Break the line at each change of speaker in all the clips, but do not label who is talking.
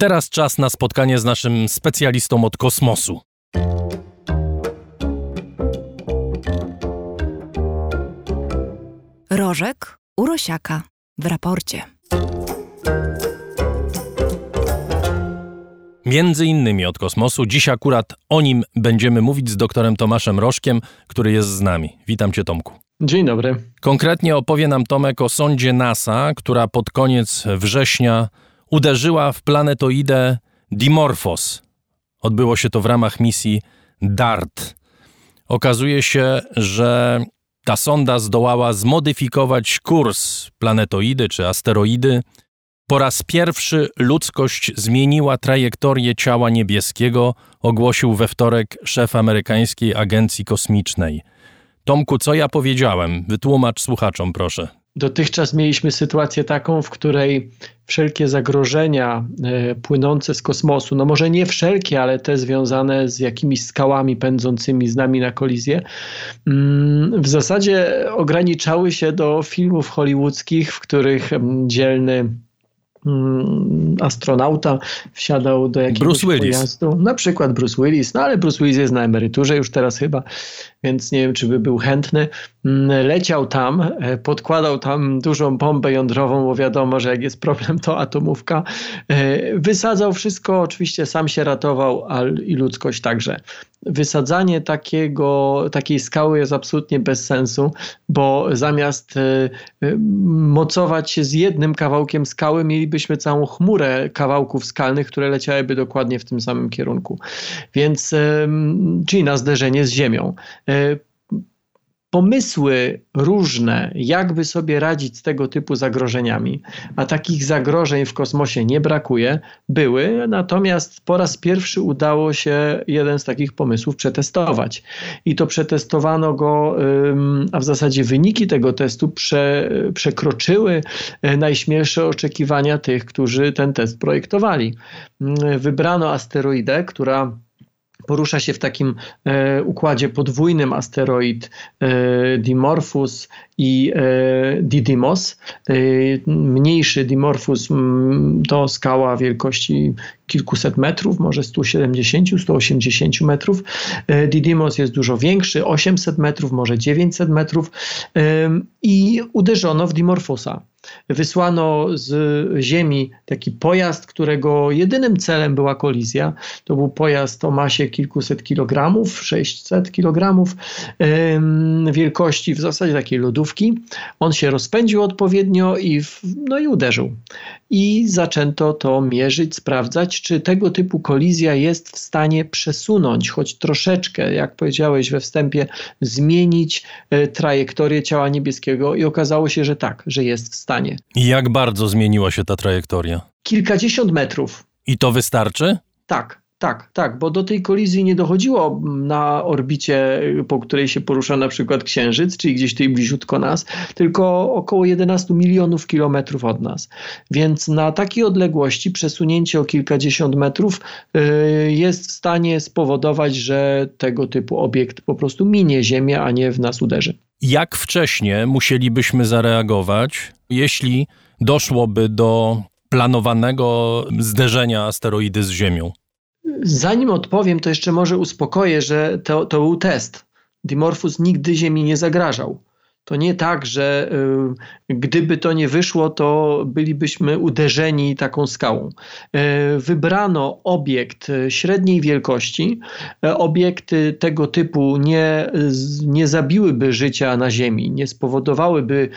Teraz czas na spotkanie z naszym specjalistą od kosmosu.
Rożek Urosiaka w raporcie.
Między innymi od kosmosu. Dziś akurat o nim będziemy mówić z doktorem Tomaszem Rożkiem, który jest z nami. Witam cię, Tomku.
Dzień dobry.
Konkretnie opowie nam Tomek o sondzie NASA, która pod koniec września uderzyła w planetoidę Dimorphos. Odbyło się to w ramach misji DART. Okazuje się, że ta sonda zdołała zmodyfikować kurs planetoidy czy asteroidy. Po raz pierwszy ludzkość zmieniła trajektorię ciała niebieskiego, ogłosił we wtorek szef amerykańskiej agencji kosmicznej. Tomku, co ja powiedziałem? Wytłumacz słuchaczom, proszę.
Dotychczas mieliśmy sytuację taką, w której wszelkie zagrożenia e, płynące z kosmosu, no może nie wszelkie, ale te związane z jakimiś skałami pędzącymi z nami na kolizję, mm, w zasadzie ograniczały się do filmów hollywoodzkich, w których dzielny Mm, astronauta wsiadał do jakiegoś
Bruce Willis.
pojazdu. Na przykład Bruce Willis, no ale Bruce Willis jest na emeryturze już teraz chyba, więc nie wiem, czy by był chętny. Mm, leciał tam, e, podkładał tam dużą bombę jądrową, bo wiadomo, że jak jest problem, to atomówka. E, wysadzał wszystko, oczywiście sam się ratował, ale i ludzkość także. Wysadzanie takiego, takiej skały jest absolutnie bez sensu, bo zamiast e, mocować się z jednym kawałkiem skały, mielibyśmy całą chmurę kawałków skalnych, które leciałyby dokładnie w tym samym kierunku. Więc, czyli na zderzenie z Ziemią pomysły różne, jakby sobie radzić z tego typu zagrożeniami, a takich zagrożeń w kosmosie nie brakuje, były, natomiast po raz pierwszy udało się jeden z takich pomysłów przetestować. I to przetestowano go, a w zasadzie wyniki tego testu prze, przekroczyły e, najśmielsze oczekiwania tych, którzy ten test projektowali. Wybrano asteroidę, która porusza się w takim e, układzie podwójnym asteroid e, Dimorphus i e, Didymos. E, mniejszy Dimorphus to skała wielkości kilkuset metrów, może 170, 180 metrów. E, Didymos jest dużo większy, 800 metrów, może 900 metrów i uderzono w Dimorphusa wysłano z Ziemi taki pojazd, którego jedynym celem była kolizja. To był pojazd o masie kilkuset kilogramów, 600 kilogramów wielkości w zasadzie takiej lodówki. On się rozpędził odpowiednio i, no i uderzył. I zaczęto to mierzyć, sprawdzać, czy tego typu kolizja jest w stanie przesunąć, choć troszeczkę, jak powiedziałeś we wstępie, zmienić e, trajektorię ciała niebieskiego i okazało się, że tak, że jest w stanie
jak bardzo zmieniła się ta trajektoria?
Kilkadziesiąt metrów.
I to wystarczy?
Tak. Tak, tak, bo do tej kolizji nie dochodziło na orbicie, po której się porusza na przykład Księżyc, czyli gdzieś tutaj bliziutko nas, tylko około 11 milionów kilometrów od nas. Więc na takiej odległości przesunięcie o kilkadziesiąt metrów y, jest w stanie spowodować, że tego typu obiekt po prostu minie Ziemię, a nie w nas uderzy.
Jak wcześnie musielibyśmy zareagować, jeśli doszłoby do planowanego zderzenia asteroidy z Ziemią?
Zanim odpowiem, to jeszcze może uspokoję, że to, to był test. Dimorphus nigdy Ziemi nie zagrażał. To nie tak, że y, gdyby to nie wyszło, to bylibyśmy uderzeni taką skałą. Y, wybrano obiekt średniej wielkości. Y, obiekty tego typu nie, nie zabiłyby życia na Ziemi, nie spowodowałyby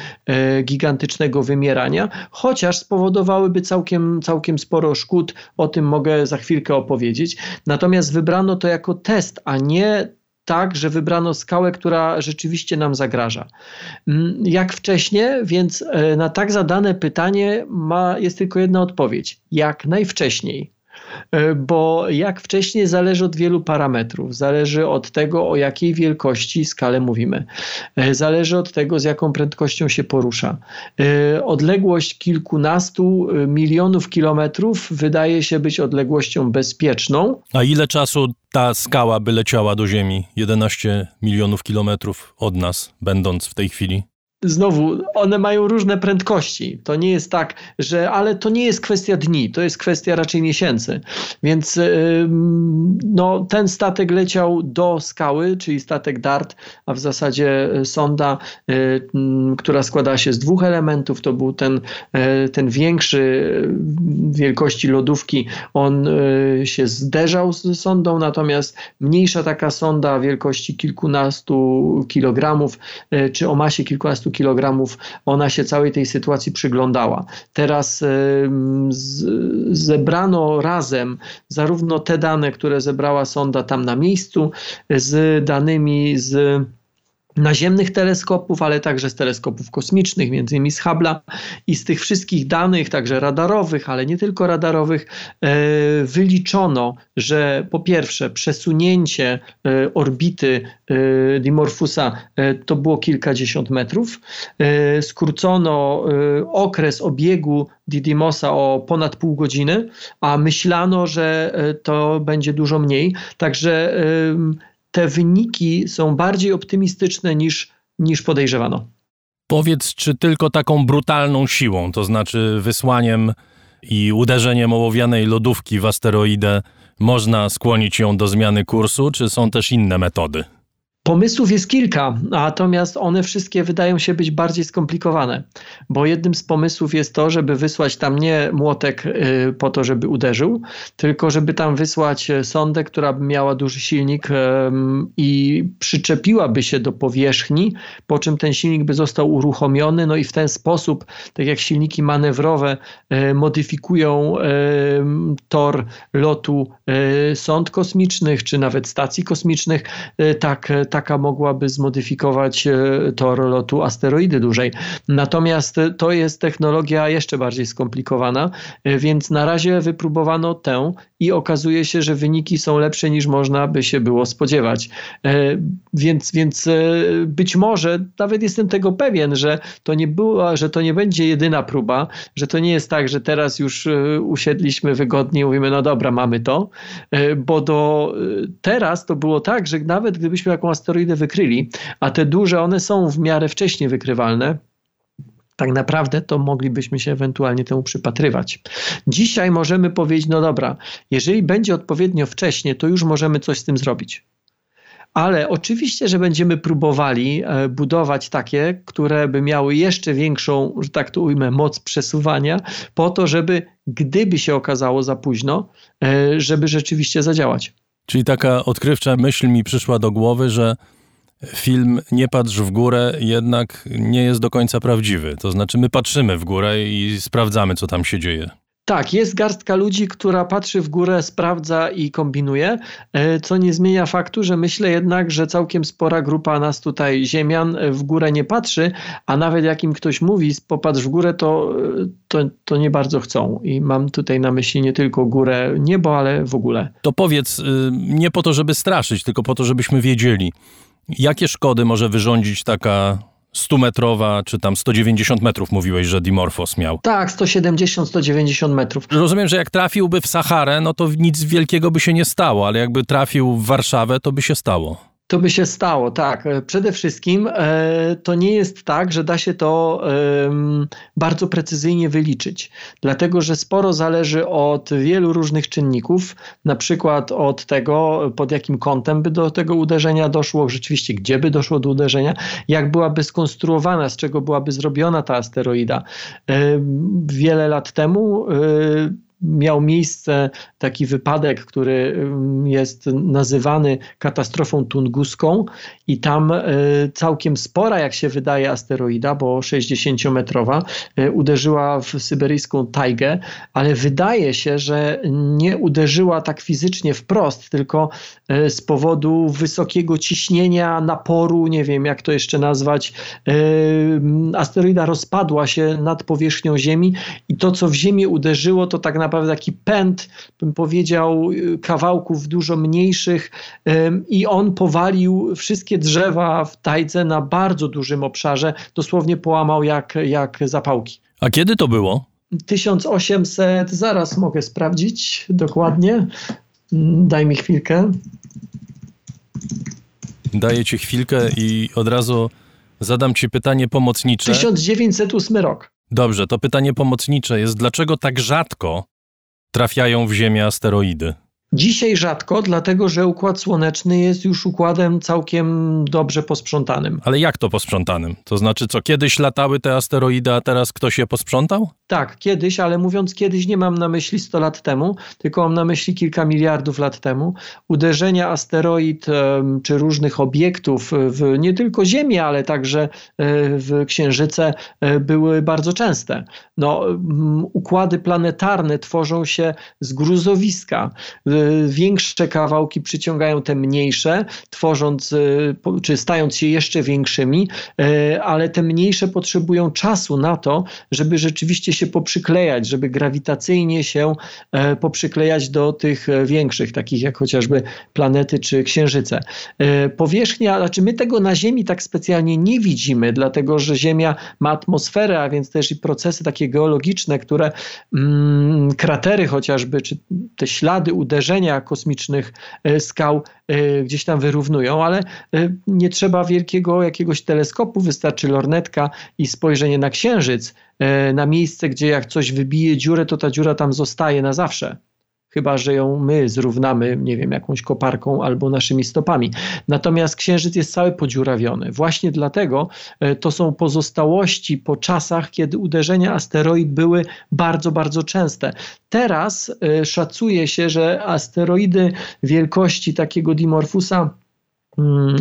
gigantycznego wymierania, chociaż spowodowałyby całkiem, całkiem sporo szkód. O tym mogę za chwilkę opowiedzieć. Natomiast wybrano to jako test, a nie tak, że wybrano skałę, która rzeczywiście nam zagraża. Mm, jak wcześniej, więc e, na tak zadane pytanie ma, jest tylko jedna odpowiedź. Jak najwcześniej. E, bo jak wcześniej zależy od wielu parametrów. Zależy od tego, o jakiej wielkości skalę mówimy. E, zależy od tego, z jaką prędkością się porusza. E, odległość kilkunastu milionów kilometrów wydaje się być odległością bezpieczną.
A ile czasu ta skała by leciała do Ziemi? 11 milionów kilometrów od nas, będąc w tej chwili?
Znowu, one mają różne prędkości. To nie jest tak, że, ale to nie jest kwestia dni, to jest kwestia raczej miesięcy. Więc no, ten statek leciał do skały, czyli statek DART, a w zasadzie e, sonda, e, która składa się z dwóch elementów. To był ten, ten większy wielkości lodówki, on się zderzał z sondą, natomiast mniejsza taka sonda wielkości kilkunastu kilogramów, czy o masie kilkunastu kilogramów, ona się całej tej sytuacji przyglądała. Teraz zebrano razem zarówno te dane, które zebrała sonda tam na miejscu, z danymi z naziemnych teleskopów, ale także z teleskopów kosmicznych, między innymi z Hubble'a i z tych wszystkich danych, także radarowych, ale nie tylko radarowych, e, wyliczono, że po pierwsze przesunięcie e, orbity e, Dimorphusa to było kilkadziesiąt metrów, skrócono okres obiegu Didimosa o ponad pół godziny, a myślano, że to będzie dużo mniej, także te wyniki są bardziej optymistyczne niż, niż podejrzewano.
Powiedz, czy tylko taką brutalną siłą, to znaczy wysłaniem i uderzeniem ołowianej lodówki w asteroidę, można skłonić ją do zmiany kursu, czy są też inne metody?
Pomysłów jest kilka, natomiast one wszystkie wydają się być bardziej skomplikowane, bo jednym z pomysłów jest to, żeby wysłać tam nie młotek y, po to, żeby uderzył, tylko żeby tam wysłać e, sondę, która by miała duży silnik i przyczepiłaby się do powierzchni, po czym ten silnik by został uruchomiony, no i w ten sposób, tak jak silniki manewrowe e, modyfikują tor lotu e, sond kosmicznych, czy nawet stacji kosmicznych, tak taka mogłaby zmodyfikować e, tor lotu asteroidy dużej. Natomiast to jest technologia jeszcze bardziej skomplikowana, e, więc na razie wypróbowano tę i okazuje się, że wyniki są lepsze niż można by się było spodziewać. E, więc, więc być może, nawet jestem tego pewien, że to nie była, że to nie będzie jedyna próba, że to nie jest tak, że teraz już usiedliśmy wygodnie i mówimy, no dobra, mamy to, bo do teraz to było tak, że nawet gdybyśmy jakąś asteroidy wykryli, a te duże one są w miarę wcześnie wykrywalne, tak naprawdę to moglibyśmy się ewentualnie temu przypatrywać. Dzisiaj możemy powiedzieć, no dobra, jeżeli będzie odpowiednio wcześnie, to już możemy coś z tym zrobić. Ale oczywiście, że będziemy próbowali e, budować takie, które by miały jeszcze większą, że tak to ujmę, moc przesuwania, po to, żeby gdyby się okazało za późno, e, żeby rzeczywiście zadziałać.
Czyli taka odkrywcza myśl mi przyszła do głowy, że film Nie patrz w górę jednak nie jest do końca prawdziwy. To znaczy my patrzymy w górę i sprawdzamy, co tam się dzieje.
Tak, jest garstka ludzi, która patrzy w górę, sprawdza i kombinuje, e, co nie zmienia faktu, że myślę jednak, że całkiem spora grupa nas tutaj, ziemian, w górę nie patrzy, a nawet jak im ktoś mówi, popatrz w górę, to, to, to nie bardzo chcą. I mam tutaj na myśli nie tylko górę, niebo, ale w ogóle.
To powiedz, y, nie po to, żeby straszyć, tylko po to, żebyśmy wiedzieli, jakie szkody może wyrządzić taka 100-metrowa, czy tam 190 metrów mówiłeś, że Dimorphos miał.
Tak, 170-190 metrów.
Rozumiem, że jak trafiłby w Saharę, no to nic wielkiego by się nie stało, ale jakby trafił w Warszawę, to by się stało.
To by się stało, tak. E, przede wszystkim e, to nie jest tak, że da się to bardzo precyzyjnie wyliczyć, dlatego że sporo zależy od wielu różnych czynników, na przykład od tego, pod jakim kątem by do tego uderzenia doszło, rzeczywiście gdzie by doszło do uderzenia, jak byłaby skonstruowana, z czego byłaby zrobiona ta asteroida. E, wiele lat temu miał miejsce taki wypadek, który mm, jest nazywany katastrofą tunguską i tam e, całkiem spora, jak się wydaje, asteroida, bo 60-metrowa, e, uderzyła w syberyjską tajgę, ale wydaje się, że nie uderzyła tak fizycznie wprost, tylko e, z powodu wysokiego ciśnienia, naporu, nie wiem jak to jeszcze nazwać, asteroida rozpadła się nad powierzchnią Ziemi i to, co w Ziemię uderzyło, to tak naprawdę naprawdę taki pęd, bym powiedział, kawałków dużo mniejszych i on powalił wszystkie drzewa w Tajdze na bardzo dużym obszarze, dosłownie połamał jak, jak zapałki.
A kiedy to było?
1800, zaraz mogę sprawdzić dokładnie. Daj mi chwilkę.
Daję ci chwilkę i od razu Zadam ci pytanie pomocnicze.
1908 rok.
Dobrze, to pytanie pomocnicze jest, dlaczego tak rzadko trafiają w Ziemię asteroidy?
Dzisiaj rzadko, dlatego że układ słoneczny jest już układem całkiem dobrze posprzątanym.
Ale jak to posprzątanym? To znaczy, co kiedyś latały te asteroidy, a teraz ktoś je posprzątał?
Tak, kiedyś, ale mówiąc kiedyś, nie mam na myśli 100 lat temu, tylko mam na myśli kilka miliardów lat temu. Uderzenia asteroid czy różnych obiektów w nie tylko Ziemi, ale także e, w Księżyce e, były bardzo częste. No, układy planetarne tworzą się z gruzowiska większe kawałki przyciągają te mniejsze, tworząc czy stając się jeszcze większymi, e, ale te mniejsze potrzebują czasu na to, żeby rzeczywiście się poprzyklejać, żeby grawitacyjnie się e, poprzyklejać do tych większych, takich jak chociażby planety czy księżyce. E, powierzchnia, znaczy my tego na Ziemi tak specjalnie nie widzimy, dlatego że Ziemia ma atmosferę, a więc też i procesy takie geologiczne, które mm, kratery chociażby, czy te ślady uderzenia, kosmicznych e, skał e, gdzieś tam wyrównują, ale e, nie trzeba wielkiego jakiegoś teleskopu, wystarczy lornetka i spojrzenie na Księżyc, na miejsce, gdzie jak coś wybije dziurę, to ta dziura tam zostaje na zawsze chyba że ją my zrównamy, nie wiem, jakąś koparką albo naszymi stopami. Natomiast Księżyc jest cały podziurawiony. Właśnie dlatego e, to są pozostałości po czasach, kiedy uderzenia asteroid były bardzo, bardzo częste. Teraz e, szacuje się, że asteroidy wielkości takiego Dimorphusa mm,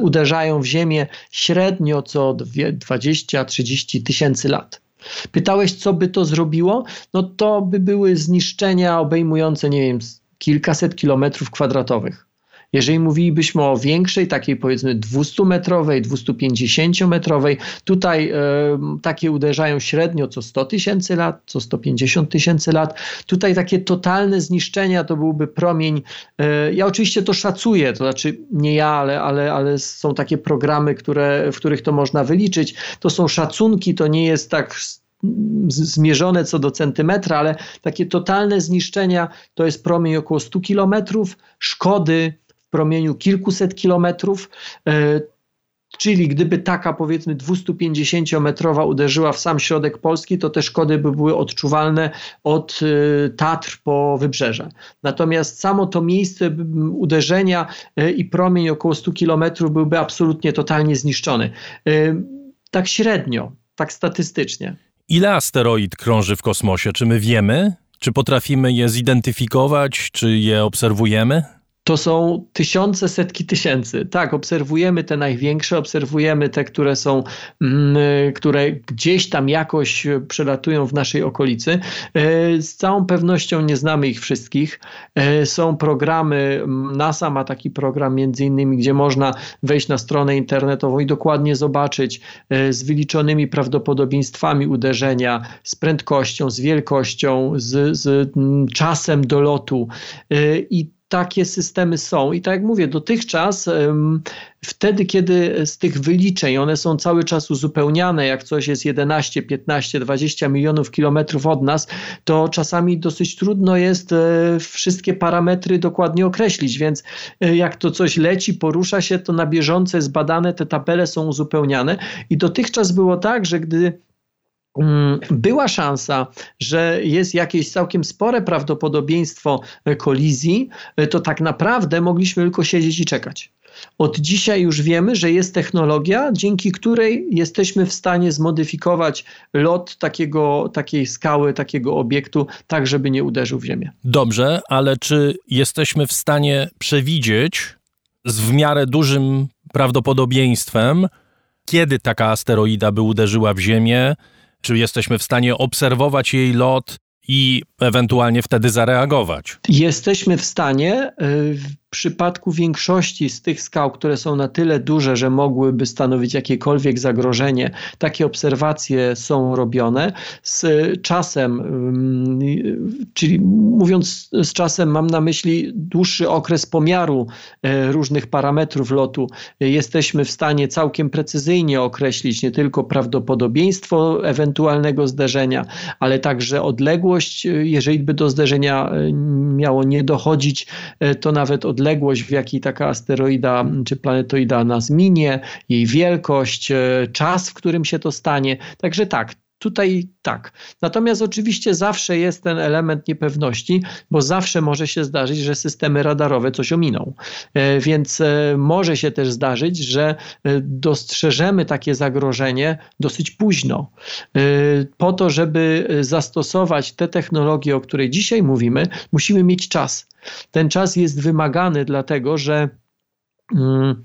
uderzają w Ziemię średnio co 20-30 tysięcy lat. Pytałeś, co by to zrobiło? No to by były zniszczenia obejmujące, nie wiem, kilkaset kilometrów kwadratowych. Jeżeli mówilibyśmy o większej, takiej powiedzmy 200-metrowej, 250-metrowej, tutaj e, takie uderzają średnio co 100 tysięcy lat, co 150 tysięcy lat. Tutaj takie totalne zniszczenia to byłby promień. E, ja oczywiście to szacuję, to znaczy nie ja, ale, ale, ale są takie programy, które, w których to można wyliczyć. To są szacunki, to nie jest tak zmierzone co do centymetra, ale takie totalne zniszczenia to jest promień około 100 kilometrów, szkody promieniu kilkuset kilometrów. E, czyli gdyby taka powiedzmy 250-metrowa uderzyła w sam środek Polski, to te szkody by były odczuwalne od e, Tatr po wybrzeże. Natomiast samo to miejsce uderzenia e, i promień około 100 kilometrów byłby absolutnie totalnie zniszczony. Tak średnio, tak statystycznie.
Ile asteroid krąży w kosmosie? Czy my wiemy? Czy potrafimy je zidentyfikować? Czy je obserwujemy?
To są tysiące, setki tysięcy. Tak, obserwujemy te największe, obserwujemy te, które są, mm, które gdzieś tam jakoś przelatują w naszej okolicy. E, z całą pewnością nie znamy ich wszystkich. E, są programy, NASA ma taki program między innymi, gdzie można wejść na stronę internetową i dokładnie zobaczyć e, z wyliczonymi prawdopodobieństwami uderzenia, z prędkością, z wielkością, z, z czasem dolotu i takie systemy są. I tak jak mówię, dotychczas wtedy, kiedy z tych wyliczeń one są cały czas uzupełniane, jak coś jest 11, 15, 20 milionów kilometrów od nas, to czasami dosyć trudno jest e, wszystkie parametry dokładnie określić, więc e, jak to coś leci, porusza się, to na bieżąco jest badane, te tabele są uzupełniane i dotychczas było tak, że gdy była szansa, że jest jakieś całkiem spore prawdopodobieństwo kolizji, to tak naprawdę mogliśmy tylko siedzieć i czekać. Od dzisiaj już wiemy, że jest technologia, dzięki której jesteśmy w stanie zmodyfikować lot takiego, takiej skały, takiego obiektu, tak żeby nie uderzył w Ziemię.
Dobrze, ale czy jesteśmy w stanie przewidzieć z w miarę dużym prawdopodobieństwem, kiedy taka asteroida by uderzyła w Ziemię? Czy jesteśmy w stanie obserwować jej lot i ewentualnie wtedy zareagować?
Jesteśmy w stanie y, przypadku większości z tych skał, które są na tyle duże, że mogłyby stanowić jakiekolwiek zagrożenie, takie obserwacje są robione. Z czasem, czyli mówiąc z czasem, mam na myśli dłuższy okres pomiaru e, różnych parametrów lotu, jesteśmy w stanie całkiem precyzyjnie określić nie tylko prawdopodobieństwo ewentualnego zderzenia, ale także odległość. Jeżeli by do zderzenia e, miało nie dochodzić, e, to nawet odległość odległość, w jakiej taka asteroida czy planetoida nas minie, jej wielkość, czas, w którym się to stanie. Także tak, Tutaj tak. Natomiast oczywiście zawsze jest ten element niepewności, bo zawsze może się zdarzyć, że systemy radarowe coś ominą. E, więc e, może się też zdarzyć, że e, dostrzeżemy takie zagrożenie dosyć późno. Po to, żeby zastosować te technologie, o której dzisiaj mówimy, musimy mieć czas. Ten czas jest wymagany, dlatego że. Mm,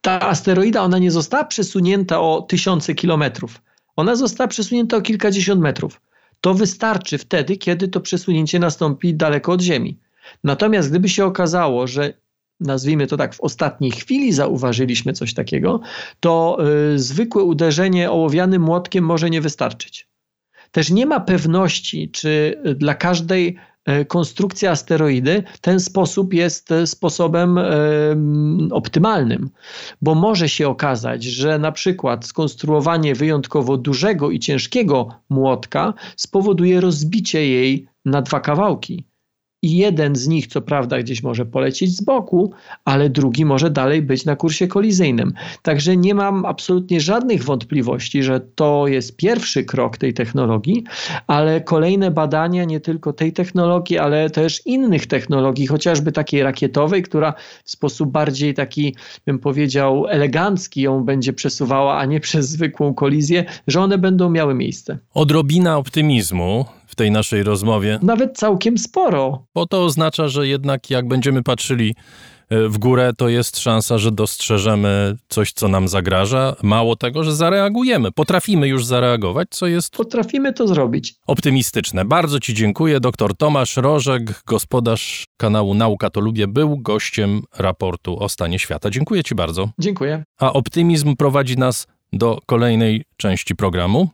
ta asteroida, ona nie została przesunięta o tysiące kilometrów ona została przesunięta o kilkadziesiąt metrów. To wystarczy wtedy, kiedy to przesunięcie nastąpi daleko od Ziemi. Natomiast gdyby się okazało, że nazwijmy to tak, w ostatniej chwili zauważyliśmy coś takiego, to y, zwykłe uderzenie ołowianym młotkiem może nie wystarczyć. Też nie ma pewności, czy dla każdej konstrukcja asteroidy, ten sposób jest e, sposobem e, optymalnym, bo może się okazać, że na przykład skonstruowanie wyjątkowo dużego i ciężkiego młotka spowoduje rozbicie jej na dwa kawałki i jeden z nich, co prawda, gdzieś może polecieć z boku, ale drugi może dalej być na kursie kolizyjnym. Także nie mam absolutnie żadnych wątpliwości, że to jest pierwszy krok tej technologii, ale kolejne badania nie tylko tej technologii, ale też innych technologii, chociażby takiej rakietowej, która w sposób bardziej taki, bym powiedział, elegancki ją będzie przesuwała, a nie przez zwykłą kolizję, że one będą miały miejsce.
Odrobina optymizmu w tej naszej rozmowie.
Nawet całkiem sporo.
Bo to oznacza, że jednak jak będziemy patrzyli e, w górę, to jest szansa, że dostrzeżemy coś, co nam zagraża. Mało tego, że zareagujemy. Potrafimy już zareagować, co jest.
Potrafimy to zrobić.
Optymistyczne. Bardzo Ci dziękuję. Dr Tomasz Rożek, gospodarz kanału Nauka to Lubię, był gościem raportu o stanie świata. Dziękuję Ci bardzo.
Dziękuję.
A optymizm prowadzi nas do kolejnej części programu.